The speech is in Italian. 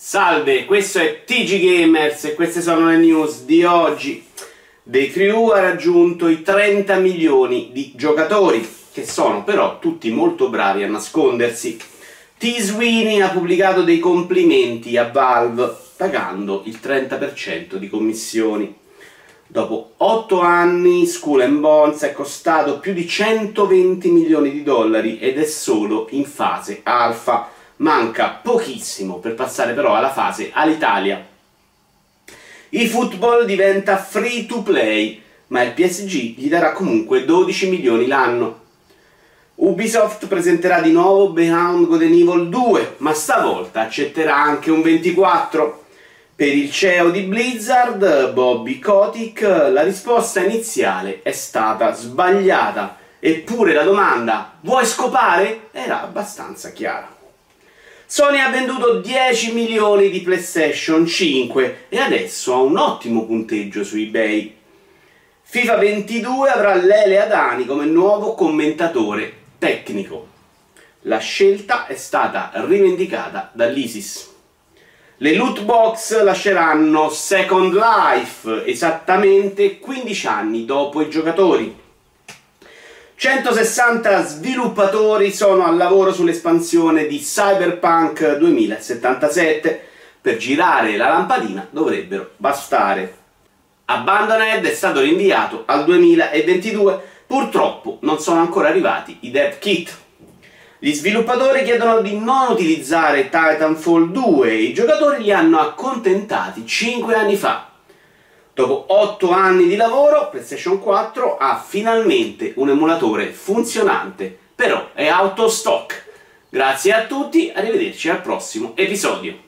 Salve, questo è TG Gamers e queste sono le news di oggi. The Crew ha raggiunto i 30 milioni di giocatori, che sono però tutti molto bravi a nascondersi. T. Sweeney ha pubblicato dei complimenti a Valve, pagando il 30% di commissioni. Dopo 8 anni, Skull Bones è costato più di 120 milioni di dollari ed è solo in fase alfa manca pochissimo per passare però alla fase all'Italia. eFootball diventa free to play, ma il PSG gli darà comunque 12 milioni l'anno. Ubisoft presenterà di nuovo Beyond and Evil 2, ma stavolta accetterà anche un 24. Per il CEO di Blizzard, Bobby Kotick, la risposta iniziale è stata sbagliata, eppure la domanda vuoi scopare era abbastanza chiara. Sony ha venduto 10 milioni di PlayStation 5 e adesso ha un ottimo punteggio su eBay. FIFA 22 avrà Lele Adani come nuovo commentatore tecnico. La scelta è stata rivendicata dall'ISIS. Le loot box lasceranno Second Life esattamente 15 anni dopo i giocatori. 160 sviluppatori sono al lavoro sull'espansione di Cyberpunk 2077. Per girare la lampadina dovrebbero bastare. Abandoned è stato rinviato al 2022, purtroppo non sono ancora arrivati i dev kit. Gli sviluppatori chiedono di non utilizzare Titanfall 2 e i giocatori li hanno accontentati 5 anni fa. Dopo 8 anni di lavoro, PlayStation 4 ha finalmente un emulatore funzionante, però è out of stock. Grazie a tutti, arrivederci al prossimo episodio.